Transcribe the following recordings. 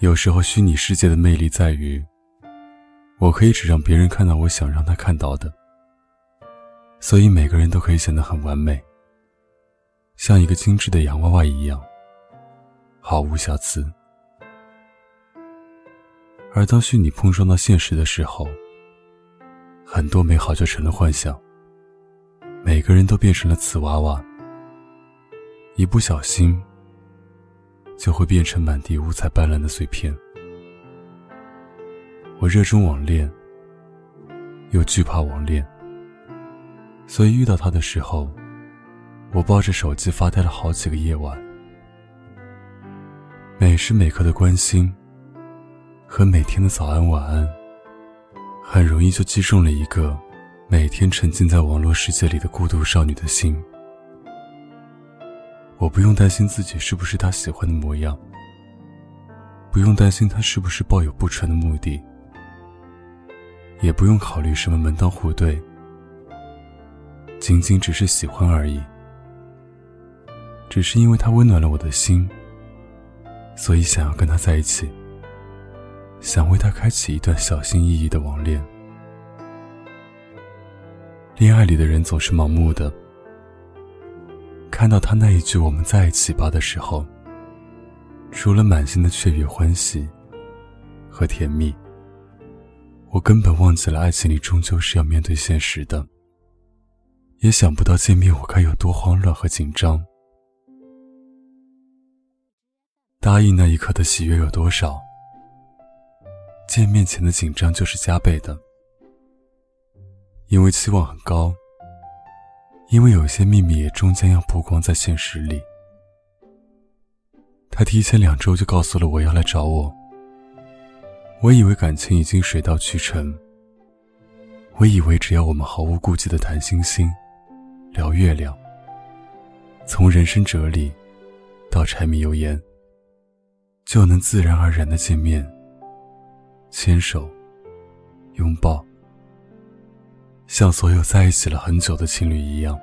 有时候，虚拟世界的魅力在于，我可以只让别人看到我想让他看到的，所以每个人都可以显得很完美，像一个精致的洋娃娃一样，毫无瑕疵。而当虚拟碰撞到现实的时候，很多美好就成了幻想，每个人都变成了瓷娃娃，一不小心。就会变成满地五彩斑斓的碎片。我热衷网恋，又惧怕网恋，所以遇到他的时候，我抱着手机发呆了好几个夜晚。每时每刻的关心和每天的早安晚安，很容易就击中了一个每天沉浸在网络世界里的孤独少女的心。我不用担心自己是不是他喜欢的模样，不用担心他是不是抱有不纯的目的，也不用考虑什么门当户对，仅仅只是喜欢而已。只是因为他温暖了我的心，所以想要跟他在一起，想为他开启一段小心翼翼的网恋。恋爱里的人总是盲目的。看到他那一句“我们在一起吧”的时候，除了满心的雀跃、欢喜和甜蜜，我根本忘记了爱情里终究是要面对现实的，也想不到见面我该有多慌乱和紧张。答应那一刻的喜悦有多少，见面前的紧张就是加倍的，因为期望很高。因为有些秘密也终将要曝光在现实里。他提前两周就告诉了我要来找我。我以为感情已经水到渠成。我以为只要我们毫无顾忌的谈星星，聊月亮，从人生哲理到柴米油盐，就能自然而然的见面、牵手、拥抱。像所有在一起了很久的情侣一样，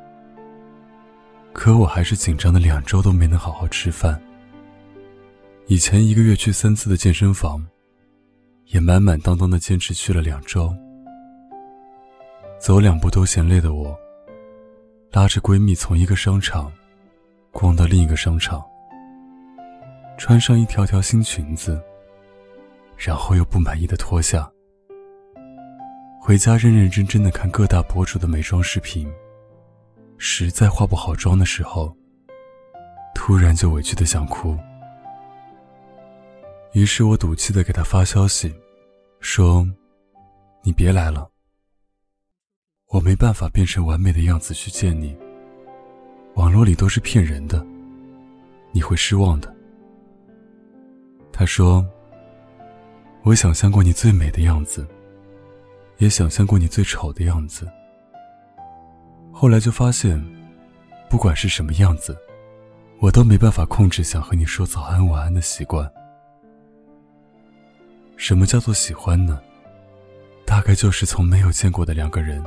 可我还是紧张的，两周都没能好好吃饭。以前一个月去三次的健身房，也满满当当的坚持去了两周。走两步都嫌累的我，拉着闺蜜从一个商场逛到另一个商场，穿上一条条新裙子，然后又不满意的脱下。回家认认真真的看各大博主的美妆视频，实在化不好妆的时候，突然就委屈的想哭。于是我赌气的给他发消息，说：“你别来了，我没办法变成完美的样子去见你。网络里都是骗人的，你会失望的。”他说：“我想象过你最美的样子。”也想象过你最丑的样子，后来就发现，不管是什么样子，我都没办法控制想和你说早安晚安的习惯。什么叫做喜欢呢？大概就是从没有见过的两个人，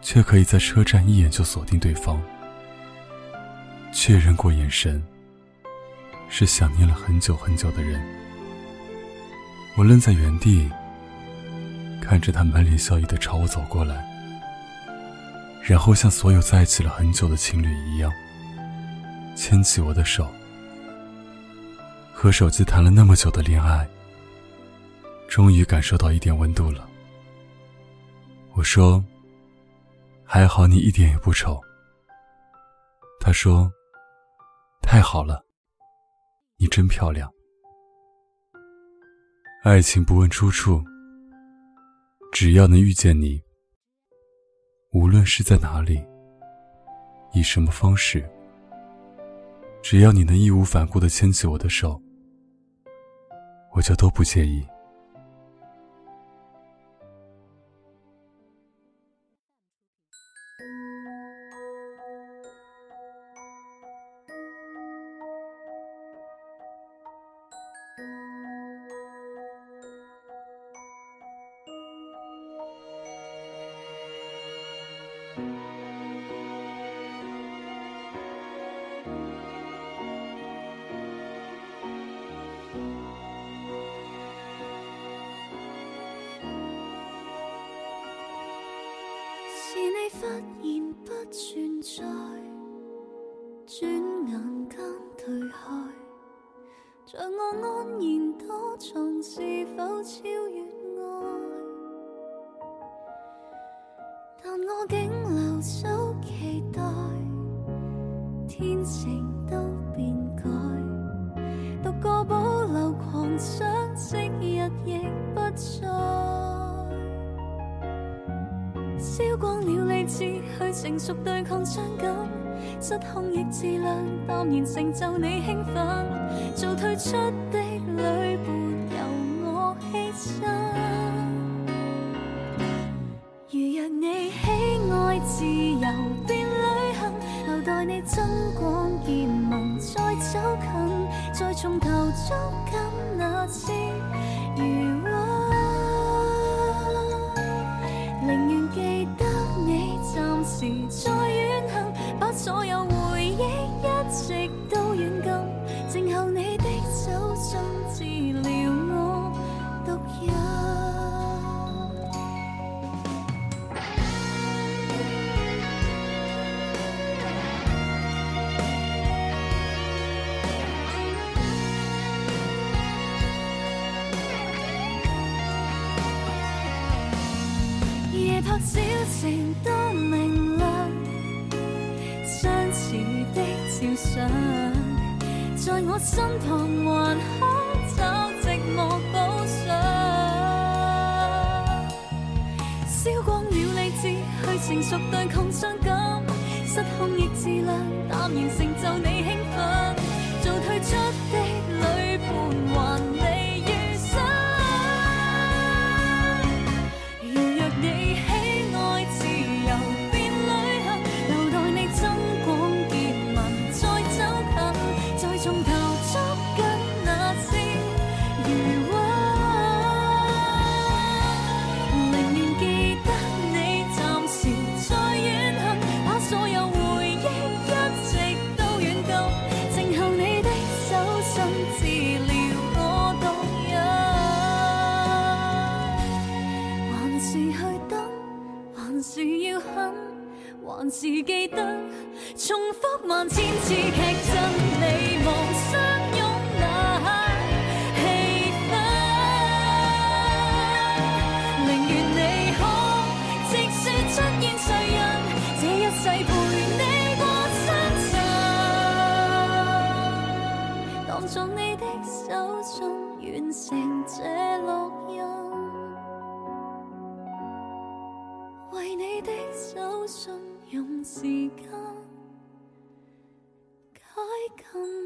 却可以在车站一眼就锁定对方，确认过眼神，是想念了很久很久的人。我愣在原地。看着他满脸笑意的朝我走过来，然后像所有在一起了很久的情侣一样，牵起我的手，和手机谈了那么久的恋爱，终于感受到一点温度了。我说：“还好你一点也不丑。”他说：“太好了，你真漂亮。”爱情不问出处。只要能遇见你，无论是在哪里，以什么方式，只要你能义无反顾的牵起我的手，我就都不介意。忽然不存在，转眼间退开，在我安然躲藏，是否超越爱？但我竟留守期待，天晴都变改，独个保留狂想，昔日亦不再。烧光了理智，去成熟对抗伤感，失控亦自量，淡然成就你兴奋，做退出的旅伴，由我牺牲。如若你喜爱自由，便旅行，留待你增广见闻，再走近，再从头捉紧那次夜泊小城多明亮，相似的照相，在我身旁还可找寂寞补偿。烧光了理智，去成熟对抗伤感，失控亦自量，淡然成就你兴奋，做退出的旅伴，还你是要狠，还是记得重复万千次剧真，你无需时间，解禁。